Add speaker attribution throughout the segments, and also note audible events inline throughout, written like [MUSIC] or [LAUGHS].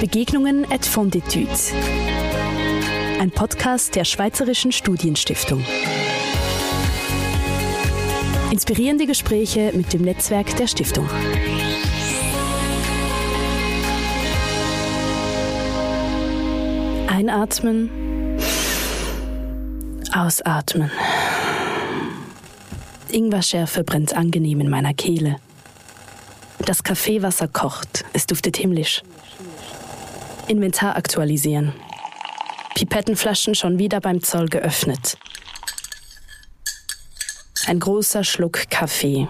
Speaker 1: Begegnungen at Fonditude. Ein Podcast der Schweizerischen Studienstiftung. Inspirierende Gespräche mit dem Netzwerk der Stiftung. Einatmen. Ausatmen. Ingwerschärfe brennt angenehm in meiner Kehle. Das Kaffeewasser kocht, es duftet himmlisch. Inventar aktualisieren. Pipettenflaschen schon wieder beim Zoll geöffnet. Ein großer Schluck Kaffee.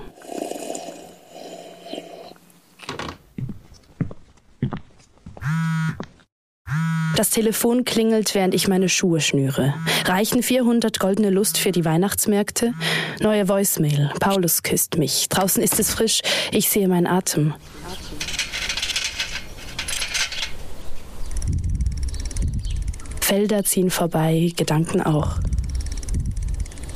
Speaker 1: Das Telefon klingelt, während ich meine Schuhe schnüre. Reichen 400 goldene Lust für die Weihnachtsmärkte? Neue Voicemail. Paulus küsst mich. Draußen ist es frisch. Ich sehe meinen Atem. Felder ziehen vorbei, Gedanken auch.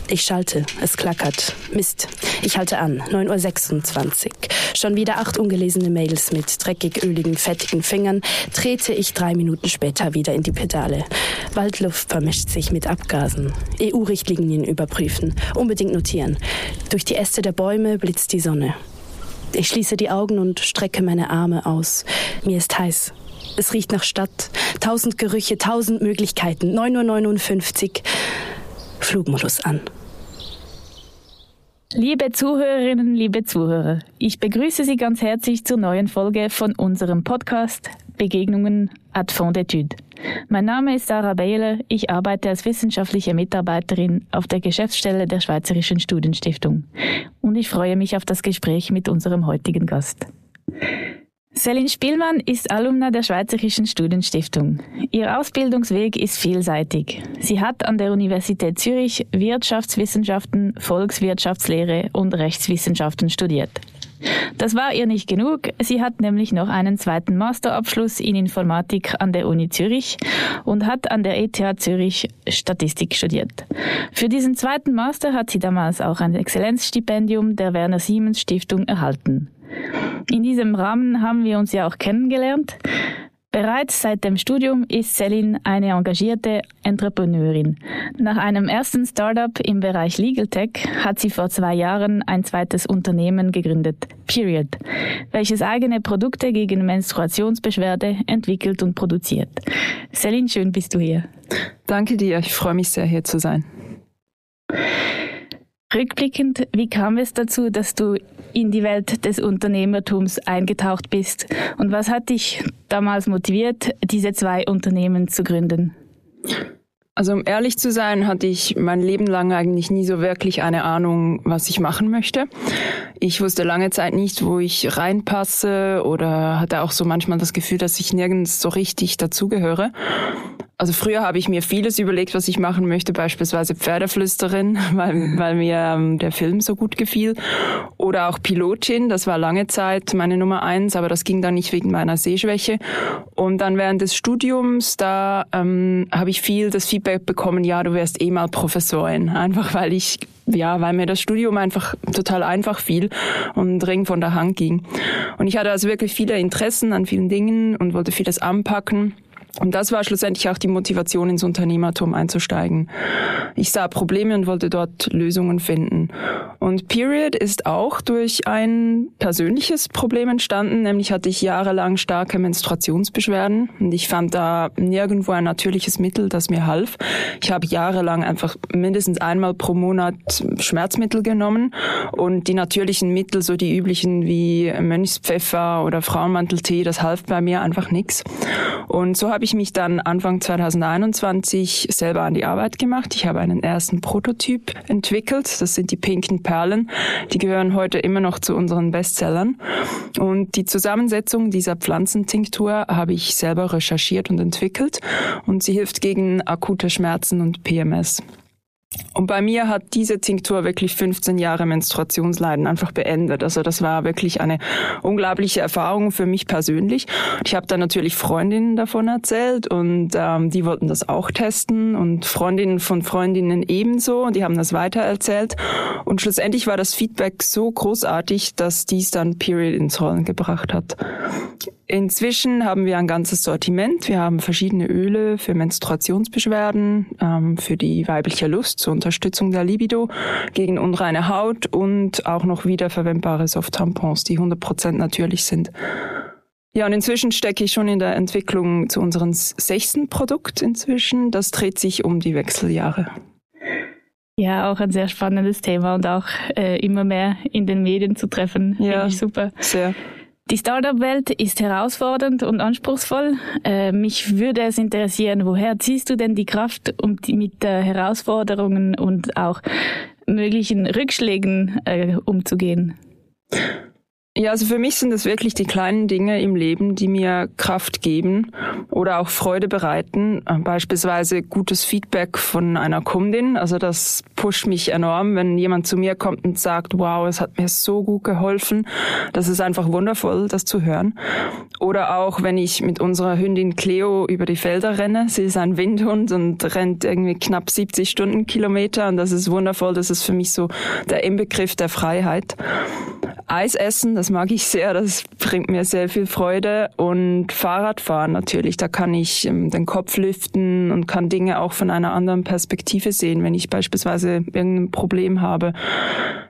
Speaker 1: Ich schalte, es klackert. Mist, ich halte an. 9.26 Uhr. Schon wieder acht ungelesene Mails mit dreckig, öligen, fettigen Fingern. Trete ich drei Minuten später wieder in die Pedale. Waldluft vermischt sich mit Abgasen. EU-Richtlinien überprüfen. Unbedingt notieren. Durch die Äste der Bäume blitzt die Sonne. Ich schließe die Augen und strecke meine Arme aus. Mir ist heiß. Es riecht nach Stadt. Tausend Gerüche, tausend Möglichkeiten. 9.59 Uhr. Flugmodus an.
Speaker 2: Liebe Zuhörerinnen, liebe Zuhörer, ich begrüße Sie ganz herzlich zur neuen Folge von unserem Podcast Begegnungen ad fond d'étude. Mein Name ist Sarah Behler, ich arbeite als wissenschaftliche Mitarbeiterin auf der Geschäftsstelle der Schweizerischen Studienstiftung und ich freue mich auf das Gespräch mit unserem heutigen Gast. Celine Spielmann ist Alumna der Schweizerischen Studienstiftung. Ihr Ausbildungsweg ist vielseitig. Sie hat an der Universität Zürich Wirtschaftswissenschaften, Volkswirtschaftslehre und Rechtswissenschaften studiert. Das war ihr nicht genug. Sie hat nämlich noch einen zweiten Masterabschluss in Informatik an der Uni Zürich und hat an der ETH Zürich Statistik studiert. Für diesen zweiten Master hat sie damals auch ein Exzellenzstipendium der Werner Siemens Stiftung erhalten. In diesem Rahmen haben wir uns ja auch kennengelernt. Bereits seit dem Studium ist Celine eine engagierte Entrepreneurin. Nach einem ersten Startup im Bereich Legal Tech hat sie vor zwei Jahren ein zweites Unternehmen gegründet, Period, welches eigene Produkte gegen Menstruationsbeschwerde entwickelt und produziert. Celine, schön bist du hier.
Speaker 3: Danke dir, ich freue mich sehr hier zu sein.
Speaker 2: Rückblickend, wie kam es dazu, dass du in die Welt des Unternehmertums eingetaucht bist und was hat dich damals motiviert, diese zwei Unternehmen zu gründen?
Speaker 3: Also um ehrlich zu sein, hatte ich mein Leben lang eigentlich nie so wirklich eine Ahnung, was ich machen möchte. Ich wusste lange Zeit nicht, wo ich reinpasse oder hatte auch so manchmal das Gefühl, dass ich nirgends so richtig dazugehöre. Also früher habe ich mir vieles überlegt, was ich machen möchte, beispielsweise Pferdeflüsterin, [LAUGHS] weil, weil mir ähm, der Film so gut gefiel. Oder auch Pilotin, das war lange Zeit meine Nummer eins, aber das ging dann nicht wegen meiner Sehschwäche. Und dann während des Studiums, da ähm, habe ich viel das Feedback bekommen, ja, du wärst eh mal Professorin. Einfach weil ich, ja, weil mir das Studium einfach total einfach fiel und dringend von der Hand ging. Und ich hatte also wirklich viele Interessen an vielen Dingen und wollte vieles anpacken. Und das war schlussendlich auch die Motivation, ins Unternehmertum einzusteigen. Ich sah Probleme und wollte dort Lösungen finden. Und Period ist auch durch ein persönliches Problem entstanden, nämlich hatte ich jahrelang starke Menstruationsbeschwerden und ich fand da nirgendwo ein natürliches Mittel, das mir half. Ich habe jahrelang einfach mindestens einmal pro Monat Schmerzmittel genommen und die natürlichen Mittel, so die üblichen wie Mönchspfeffer oder Frauenmanteltee, das half bei mir einfach nichts. Und so habe ich mich dann Anfang 2021 selber an die Arbeit gemacht. Ich habe einen ersten Prototyp entwickelt. Das sind die pinken Perlen. Die gehören heute immer noch zu unseren Bestsellern. Und die Zusammensetzung dieser Pflanzentinktur habe ich selber recherchiert und entwickelt. Und sie hilft gegen akute Schmerzen und PMS. Und bei mir hat diese Tinktur wirklich 15 Jahre Menstruationsleiden einfach beendet. Also das war wirklich eine unglaubliche Erfahrung für mich persönlich. Ich habe dann natürlich Freundinnen davon erzählt und ähm, die wollten das auch testen und Freundinnen von Freundinnen ebenso und die haben das weitererzählt. Und schlussendlich war das Feedback so großartig, dass dies dann Period ins Rollen gebracht hat. Inzwischen haben wir ein ganzes Sortiment. Wir haben verschiedene Öle für Menstruationsbeschwerden, ähm, für die weibliche Lust, zur Unterstützung der Libido, gegen unreine Haut und auch noch wiederverwendbare Soft-Tampons, die 100% natürlich sind. Ja, und inzwischen stecke ich schon in der Entwicklung zu unserem sechsten Produkt inzwischen. Das dreht sich um die Wechseljahre.
Speaker 2: Ja, auch ein sehr spannendes Thema und auch äh, immer mehr in den Medien zu treffen. Ja, Finde ich super.
Speaker 3: Sehr.
Speaker 2: Die Startup-Welt ist herausfordernd und anspruchsvoll. Äh, mich würde es interessieren, woher ziehst du denn die Kraft, um die, mit äh, Herausforderungen und auch möglichen Rückschlägen äh, umzugehen?
Speaker 3: Ja, also für mich sind es wirklich die kleinen Dinge im Leben, die mir Kraft geben oder auch Freude bereiten. Äh, beispielsweise gutes Feedback von einer Kundin. Also das pusht mich enorm, wenn jemand zu mir kommt und sagt, wow, es hat mir so gut geholfen. Das ist einfach wundervoll, das zu hören. Oder auch, wenn ich mit unserer Hündin Cleo über die Felder renne. Sie ist ein Windhund und rennt irgendwie knapp 70 Stundenkilometer und das ist wundervoll. Das ist für mich so der Inbegriff der Freiheit. Eis essen, das mag ich sehr, das bringt mir sehr viel Freude. Und Fahrradfahren natürlich, da kann ich ähm, den Kopf lüften und kann Dinge auch von einer anderen Perspektive sehen, wenn ich beispielsweise irgendein Problem habe.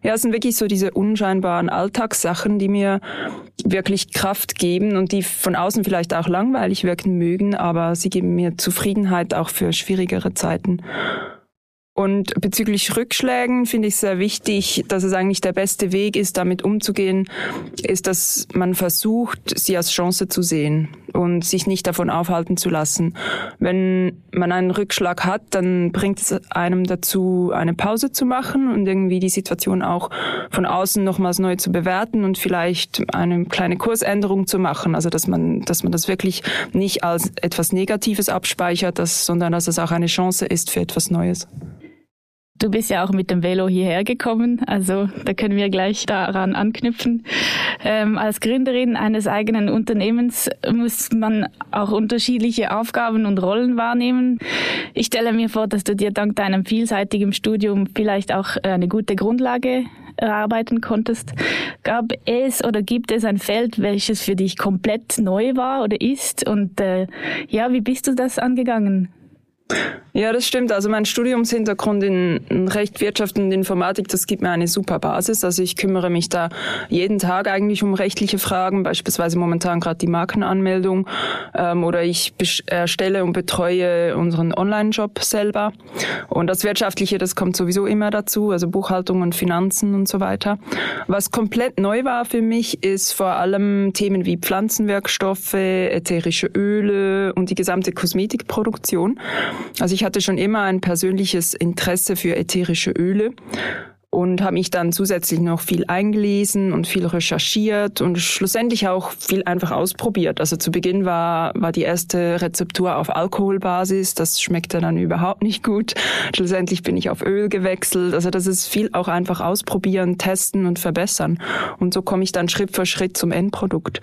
Speaker 3: Ja, es sind wirklich so diese unscheinbaren Alltagssachen, die mir wirklich Kraft geben und die von außen vielleicht auch langweilig wirken mögen, aber sie geben mir Zufriedenheit auch für schwierigere Zeiten. Und bezüglich Rückschlägen finde ich sehr wichtig, dass es eigentlich der beste Weg ist, damit umzugehen, ist, dass man versucht, sie als Chance zu sehen und sich nicht davon aufhalten zu lassen. Wenn man einen Rückschlag hat, dann bringt es einem dazu, eine Pause zu machen und irgendwie die Situation auch von außen nochmals neu zu bewerten und vielleicht eine kleine Kursänderung zu machen. Also dass man, dass man das wirklich nicht als etwas Negatives abspeichert, dass, sondern dass es auch eine Chance ist für etwas Neues.
Speaker 2: Du bist ja auch mit dem Velo hierher gekommen, also da können wir gleich daran anknüpfen. Ähm, als Gründerin eines eigenen Unternehmens muss man auch unterschiedliche Aufgaben und Rollen wahrnehmen. Ich stelle mir vor, dass du dir dank deinem vielseitigen Studium vielleicht auch eine gute Grundlage erarbeiten konntest. Gab es oder gibt es ein Feld, welches für dich komplett neu war oder ist? Und äh, ja, wie bist du das angegangen?
Speaker 3: Ja, das stimmt. Also mein Studiumshintergrund in Recht, Wirtschaft und Informatik, das gibt mir eine super Basis. Also ich kümmere mich da jeden Tag eigentlich um rechtliche Fragen, beispielsweise momentan gerade die Markenanmeldung ähm, oder ich erstelle und betreue unseren Online-Job selber. Und das Wirtschaftliche, das kommt sowieso immer dazu, also Buchhaltung und Finanzen und so weiter. Was komplett neu war für mich, ist vor allem Themen wie Pflanzenwerkstoffe, ätherische Öle und die gesamte Kosmetikproduktion. Also ich hatte schon immer ein persönliches Interesse für ätherische Öle und habe mich dann zusätzlich noch viel eingelesen und viel recherchiert und schlussendlich auch viel einfach ausprobiert. Also zu Beginn war, war die erste Rezeptur auf Alkoholbasis, das schmeckte dann überhaupt nicht gut. Schlussendlich bin ich auf Öl gewechselt. Also das ist viel auch einfach ausprobieren, testen und verbessern. Und so komme ich dann Schritt für Schritt zum Endprodukt.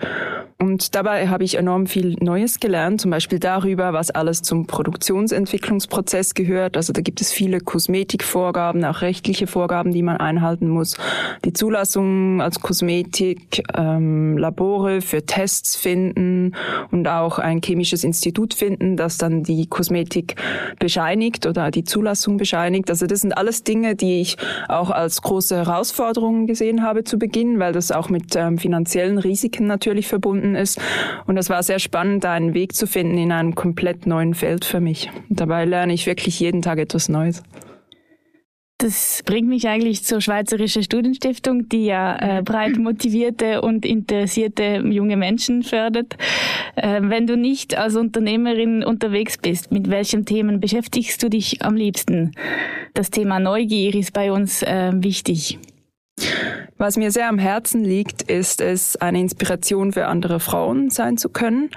Speaker 3: Und dabei habe ich enorm viel Neues gelernt, zum Beispiel darüber, was alles zum Produktionsentwicklungsprozess gehört. Also da gibt es viele Kosmetikvorgaben, auch rechtliche Vorgaben, die man einhalten muss. Die Zulassung als Kosmetik, ähm, Labore für Tests finden und auch ein chemisches Institut finden, das dann die Kosmetik bescheinigt oder die Zulassung bescheinigt. Also das sind alles Dinge, die ich auch als große Herausforderungen gesehen habe zu Beginn, weil das auch mit ähm, finanziellen Risiken natürlich verbunden ist. Und es war sehr spannend, einen Weg zu finden in einem komplett neuen Feld für mich. Und dabei lerne ich wirklich jeden Tag etwas Neues.
Speaker 2: Das bringt mich eigentlich zur Schweizerischen Studienstiftung, die ja äh, breit motivierte und interessierte junge Menschen fördert. Äh, wenn du nicht als Unternehmerin unterwegs bist, mit welchen Themen beschäftigst du dich am liebsten? Das Thema Neugier ist bei uns äh, wichtig.
Speaker 3: Was mir sehr am Herzen liegt, ist es, eine Inspiration für andere Frauen sein zu können.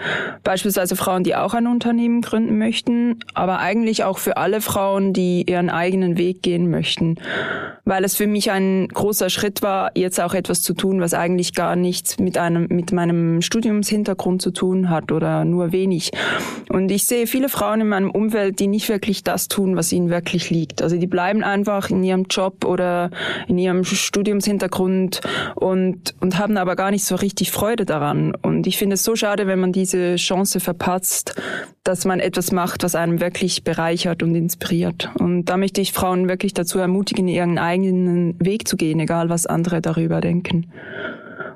Speaker 3: Beispielsweise Frauen, die auch ein Unternehmen gründen möchten, aber eigentlich auch für alle Frauen, die ihren eigenen Weg gehen möchten. Weil es für mich ein großer Schritt war, jetzt auch etwas zu tun, was eigentlich gar nichts mit einem, mit meinem Studiumshintergrund zu tun hat oder nur wenig. Und ich sehe viele Frauen in meinem Umfeld, die nicht wirklich das tun, was ihnen wirklich liegt. Also die bleiben einfach in ihrem Job oder in ihrem Studiumshintergrund und, und, und haben aber gar nicht so richtig Freude daran. Und ich finde es so schade, wenn man diese Chance verpatzt, dass man etwas macht, was einem wirklich bereichert und inspiriert. Und da möchte ich Frauen wirklich dazu ermutigen, ihren eigenen Weg zu gehen, egal was andere darüber denken.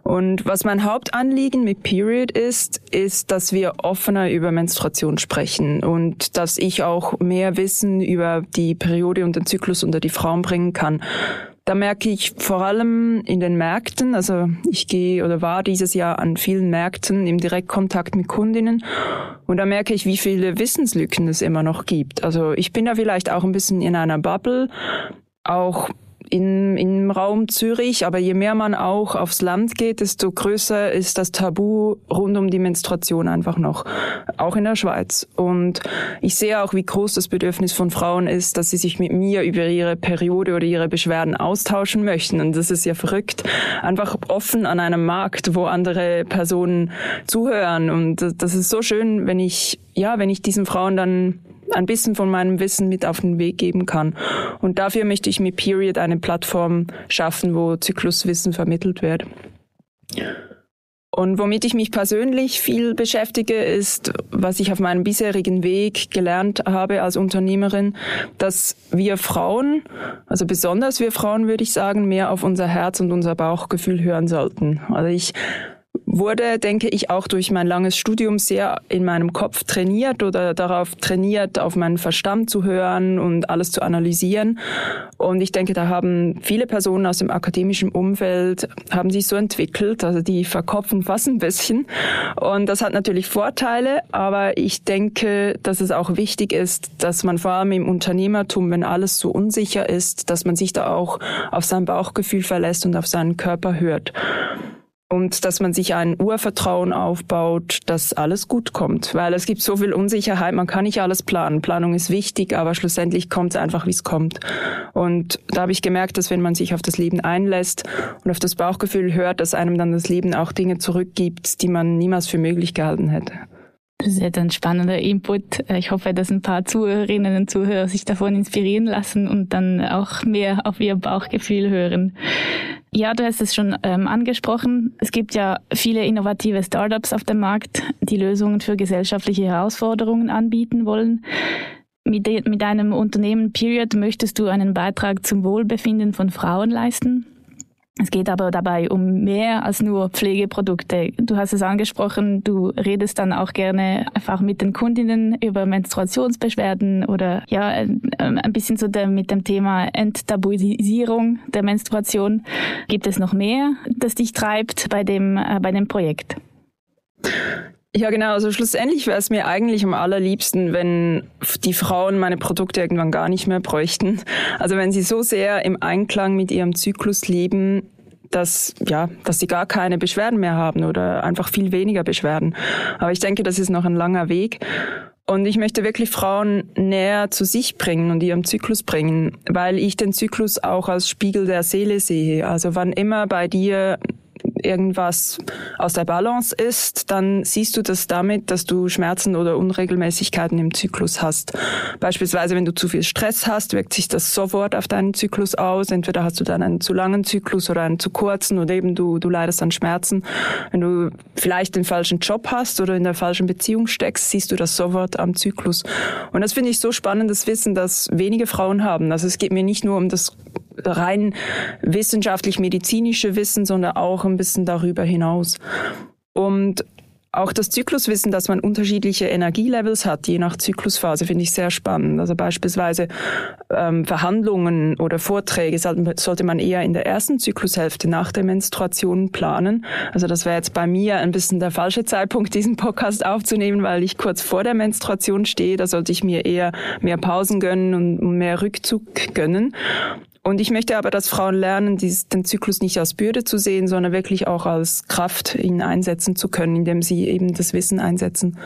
Speaker 3: Und was mein Hauptanliegen mit Period ist, ist, dass wir offener über Menstruation sprechen und dass ich auch mehr Wissen über die Periode und den Zyklus unter die Frauen bringen kann. Da merke ich vor allem in den Märkten, also ich gehe oder war dieses Jahr an vielen Märkten im Direktkontakt mit Kundinnen und da merke ich, wie viele Wissenslücken es immer noch gibt. Also ich bin da vielleicht auch ein bisschen in einer Bubble, auch in, im Raum Zürich, aber je mehr man auch aufs Land geht, desto größer ist das Tabu rund um die Menstruation einfach noch, auch in der Schweiz. Und ich sehe auch, wie groß das Bedürfnis von Frauen ist, dass sie sich mit mir über ihre Periode oder ihre Beschwerden austauschen möchten. Und das ist ja verrückt. Einfach offen an einem Markt, wo andere Personen zuhören. Und das ist so schön, wenn ich, ja, wenn ich diesen Frauen dann ein bisschen von meinem Wissen mit auf den Weg geben kann. Und dafür möchte ich mit Period eine Plattform schaffen, wo Zykluswissen vermittelt wird. Und womit ich mich persönlich viel beschäftige, ist, was ich auf meinem bisherigen Weg gelernt habe als Unternehmerin, dass wir Frauen, also besonders wir Frauen würde ich sagen, mehr auf unser Herz und unser Bauchgefühl hören sollten. Also ich wurde, denke ich, auch durch mein langes Studium sehr in meinem Kopf trainiert oder darauf trainiert, auf meinen Verstand zu hören und alles zu analysieren. Und ich denke, da haben viele Personen aus dem akademischen Umfeld, haben sich so entwickelt, also die verkopfen fast ein bisschen. Und das hat natürlich Vorteile, aber ich denke, dass es auch wichtig ist, dass man vor allem im Unternehmertum, wenn alles so unsicher ist, dass man sich da auch auf sein Bauchgefühl verlässt und auf seinen Körper hört und dass man sich ein Urvertrauen aufbaut, dass alles gut kommt, weil es gibt so viel Unsicherheit, man kann nicht alles planen. Planung ist wichtig, aber schlussendlich kommt es einfach, wie es kommt. Und da habe ich gemerkt, dass wenn man sich auf das Leben einlässt und auf das Bauchgefühl hört, dass einem dann das Leben auch Dinge zurückgibt, die man niemals für möglich gehalten hätte.
Speaker 2: Das ist jetzt ein spannender Input. Ich hoffe, dass ein paar Zuhörerinnen und Zuhörer sich davon inspirieren lassen und dann auch mehr auf ihr Bauchgefühl hören. Ja, du hast es schon ähm, angesprochen. Es gibt ja viele innovative Startups auf dem Markt, die Lösungen für gesellschaftliche Herausforderungen anbieten wollen. Mit, de mit deinem Unternehmen Period möchtest du einen Beitrag zum Wohlbefinden von Frauen leisten. Es geht aber dabei um mehr als nur Pflegeprodukte. Du hast es angesprochen, du redest dann auch gerne einfach mit den Kundinnen über Menstruationsbeschwerden oder ja, ein bisschen so mit dem Thema Enttabuisierung der Menstruation. Gibt es noch mehr, das dich treibt bei dem, äh, bei dem Projekt?
Speaker 3: Ja, genau. Also schlussendlich wäre es mir eigentlich am allerliebsten, wenn die Frauen meine Produkte irgendwann gar nicht mehr bräuchten. Also wenn sie so sehr im Einklang mit ihrem Zyklus leben, dass, ja, dass sie gar keine Beschwerden mehr haben oder einfach viel weniger Beschwerden. Aber ich denke, das ist noch ein langer Weg. Und ich möchte wirklich Frauen näher zu sich bringen und ihrem Zyklus bringen, weil ich den Zyklus auch als Spiegel der Seele sehe. Also wann immer bei dir irgendwas aus der Balance ist, dann siehst du das damit, dass du Schmerzen oder Unregelmäßigkeiten im Zyklus hast. Beispielsweise, wenn du zu viel Stress hast, wirkt sich das sofort auf deinen Zyklus aus. Entweder hast du dann einen zu langen Zyklus oder einen zu kurzen oder eben du, du leidest an Schmerzen. Wenn du vielleicht den falschen Job hast oder in der falschen Beziehung steckst, siehst du das sofort am Zyklus. Und das finde ich so spannendes Wissen, dass wenige Frauen haben. Also es geht mir nicht nur um das rein wissenschaftlich-medizinische Wissen, sondern auch ein bisschen darüber hinaus. Und auch das Zykluswissen, dass man unterschiedliche Energielevels hat, je nach Zyklusphase, finde ich sehr spannend. Also beispielsweise ähm, Verhandlungen oder Vorträge sollte man eher in der ersten Zyklushälfte nach der Menstruation planen. Also das wäre jetzt bei mir ein bisschen der falsche Zeitpunkt, diesen Podcast aufzunehmen, weil ich kurz vor der Menstruation stehe. Da sollte ich mir eher mehr Pausen gönnen und mehr Rückzug gönnen. Und ich möchte aber, dass Frauen lernen, dies, den Zyklus nicht als Bürde zu sehen, sondern wirklich auch als Kraft, ihn einsetzen zu können, indem sie eben das Wissen einsetzen.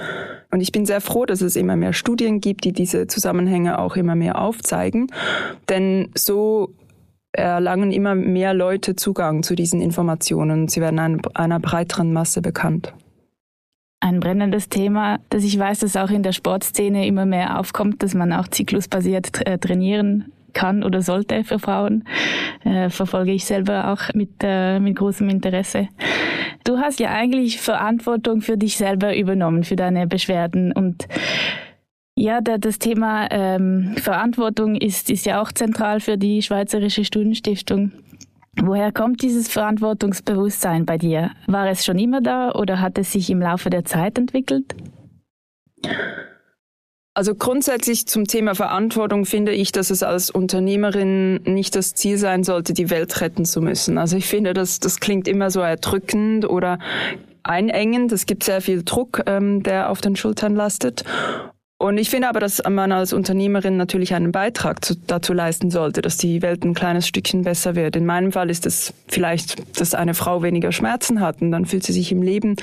Speaker 3: Und ich bin sehr froh, dass es immer mehr Studien gibt, die diese Zusammenhänge auch immer mehr aufzeigen. Denn so erlangen immer mehr Leute Zugang zu diesen Informationen sie werden einer, einer breiteren Masse bekannt.
Speaker 2: Ein brennendes Thema, das ich weiß, dass auch in der Sportszene immer mehr aufkommt, dass man auch zyklusbasiert trainieren kann oder sollte für Frauen. Äh, verfolge ich selber auch mit, äh, mit großem Interesse. Du hast ja eigentlich Verantwortung für dich selber übernommen, für deine Beschwerden und ja, das Thema ähm, Verantwortung ist, ist ja auch zentral für die Schweizerische Studienstiftung. Woher kommt dieses Verantwortungsbewusstsein bei dir? War es schon immer da oder hat es sich im Laufe der Zeit entwickelt?
Speaker 3: Also grundsätzlich zum Thema Verantwortung finde ich, dass es als Unternehmerin nicht das Ziel sein sollte, die Welt retten zu müssen. Also ich finde, das, das klingt immer so erdrückend oder einengend. Es gibt sehr viel Druck, ähm, der auf den Schultern lastet. Und ich finde aber, dass man als Unternehmerin natürlich einen Beitrag zu, dazu leisten sollte, dass die Welt ein kleines Stückchen besser wird. In meinem Fall ist es vielleicht, dass eine Frau weniger Schmerzen hat und dann fühlt sie sich im Leben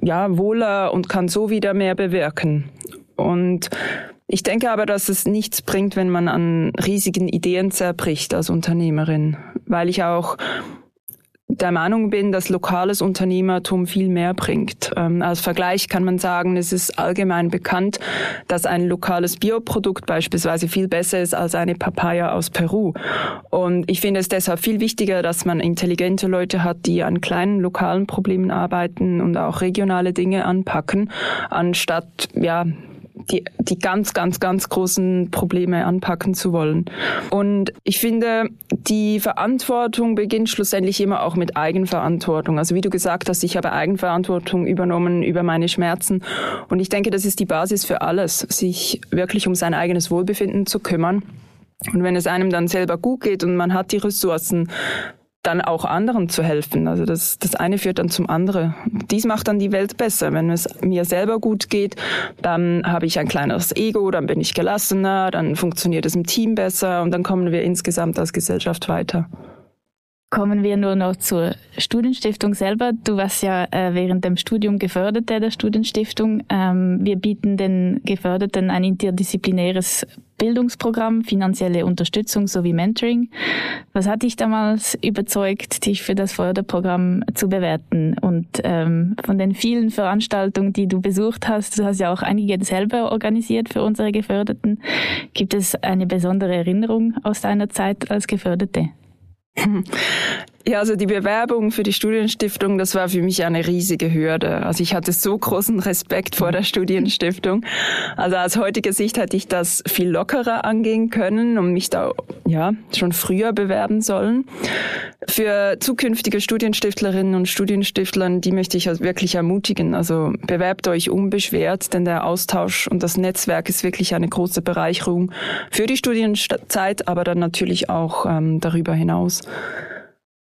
Speaker 3: ja wohler und kann so wieder mehr bewirken. Und ich denke aber, dass es nichts bringt, wenn man an riesigen Ideen zerbricht als Unternehmerin, weil ich auch der Meinung bin, dass lokales Unternehmertum viel mehr bringt. Ähm, als Vergleich kann man sagen, es ist allgemein bekannt, dass ein lokales Bioprodukt beispielsweise viel besser ist als eine Papaya aus Peru. Und ich finde es deshalb viel wichtiger, dass man intelligente Leute hat, die an kleinen lokalen Problemen arbeiten und auch regionale Dinge anpacken, anstatt ja die, die ganz, ganz, ganz großen Probleme anpacken zu wollen. Und ich finde, die Verantwortung beginnt schlussendlich immer auch mit Eigenverantwortung. Also wie du gesagt hast, ich habe Eigenverantwortung übernommen über meine Schmerzen. Und ich denke, das ist die Basis für alles, sich wirklich um sein eigenes Wohlbefinden zu kümmern. Und wenn es einem dann selber gut geht und man hat die Ressourcen, dann auch anderen zu helfen. Also das, das eine führt dann zum anderen. Dies macht dann die Welt besser. Wenn es mir selber gut geht, dann habe ich ein kleineres Ego, dann bin ich gelassener, dann funktioniert es im Team besser und dann kommen wir insgesamt als Gesellschaft weiter.
Speaker 2: Kommen wir nur noch zur Studienstiftung selber. Du warst ja äh, während dem Studium Geförderte der Studienstiftung. Ähm, wir bieten den Geförderten ein interdisziplinäres Bildungsprogramm, finanzielle Unterstützung sowie Mentoring. Was hat dich damals überzeugt, dich für das Förderprogramm zu bewerten? Und ähm, von den vielen Veranstaltungen, die du besucht hast, du hast ja auch einige selber organisiert für unsere Geförderten. Gibt es eine besondere Erinnerung aus deiner Zeit als Geförderte?
Speaker 3: 哼 [LAUGHS] Ja, also die Bewerbung für die Studienstiftung, das war für mich eine riesige Hürde. Also ich hatte so großen Respekt vor der Studienstiftung. Also aus heutiger Sicht hätte ich das viel lockerer angehen können und mich da ja schon früher bewerben sollen. Für zukünftige Studienstiftlerinnen und Studienstiftler, die möchte ich also wirklich ermutigen. Also bewerbt euch unbeschwert, denn der Austausch und das Netzwerk ist wirklich eine große Bereicherung für die Studienzeit, aber dann natürlich auch ähm, darüber hinaus.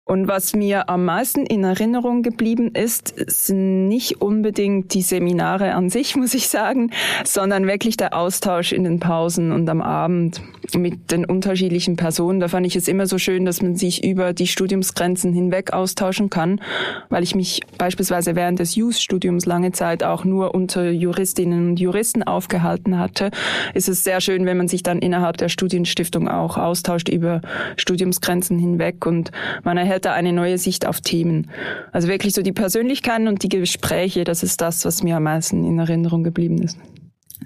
Speaker 3: Und was mir am meisten in Erinnerung geblieben ist, sind nicht unbedingt die Seminare an sich, [LAUGHS] muss ich sagen, sondern wirklich der Austausch in den Pausen und am Abend mit den unterschiedlichen Personen. Da fand ich es immer so schön, dass man sich über die Studiumsgrenzen hinweg austauschen kann, weil ich mich beispielsweise während des Youth-Studiums lange Zeit auch nur unter Juristinnen und Juristen aufgehalten hatte. Ist es sehr schön, wenn man sich dann innerhalb der Studienstiftung auch austauscht über Studiumsgrenzen hinweg und man erhält da eine neue Sicht auf Themen. Also wirklich so die Persönlichkeiten und die Gespräche, das ist das, was mir am meisten in Erinnerung geblieben ist.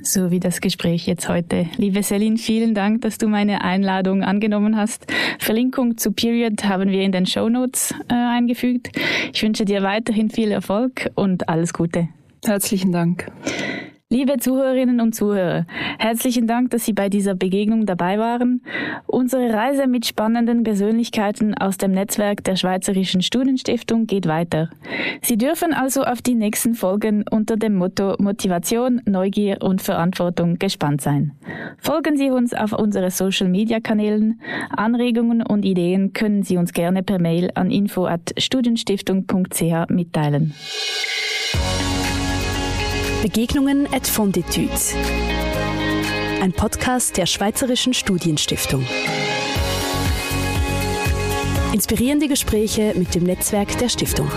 Speaker 2: So wie das Gespräch jetzt heute. Liebe Celine, vielen Dank, dass du meine Einladung angenommen hast. Verlinkung zu Period haben wir in den Show Notes äh, eingefügt. Ich wünsche dir weiterhin viel Erfolg und alles Gute.
Speaker 3: Herzlichen Dank.
Speaker 2: Liebe Zuhörerinnen und Zuhörer, herzlichen Dank, dass Sie bei dieser Begegnung dabei waren. Unsere Reise mit spannenden Persönlichkeiten aus dem Netzwerk der Schweizerischen Studienstiftung geht weiter. Sie dürfen also auf die nächsten Folgen unter dem Motto Motivation, Neugier und Verantwortung gespannt sein. Folgen Sie uns auf unsere Social Media Kanälen. Anregungen und Ideen können Sie uns gerne per Mail an info@studienstiftung.ch mitteilen.
Speaker 1: Begegnungen at Fonditude. Ein Podcast der Schweizerischen Studienstiftung. Inspirierende Gespräche mit dem Netzwerk der Stiftung.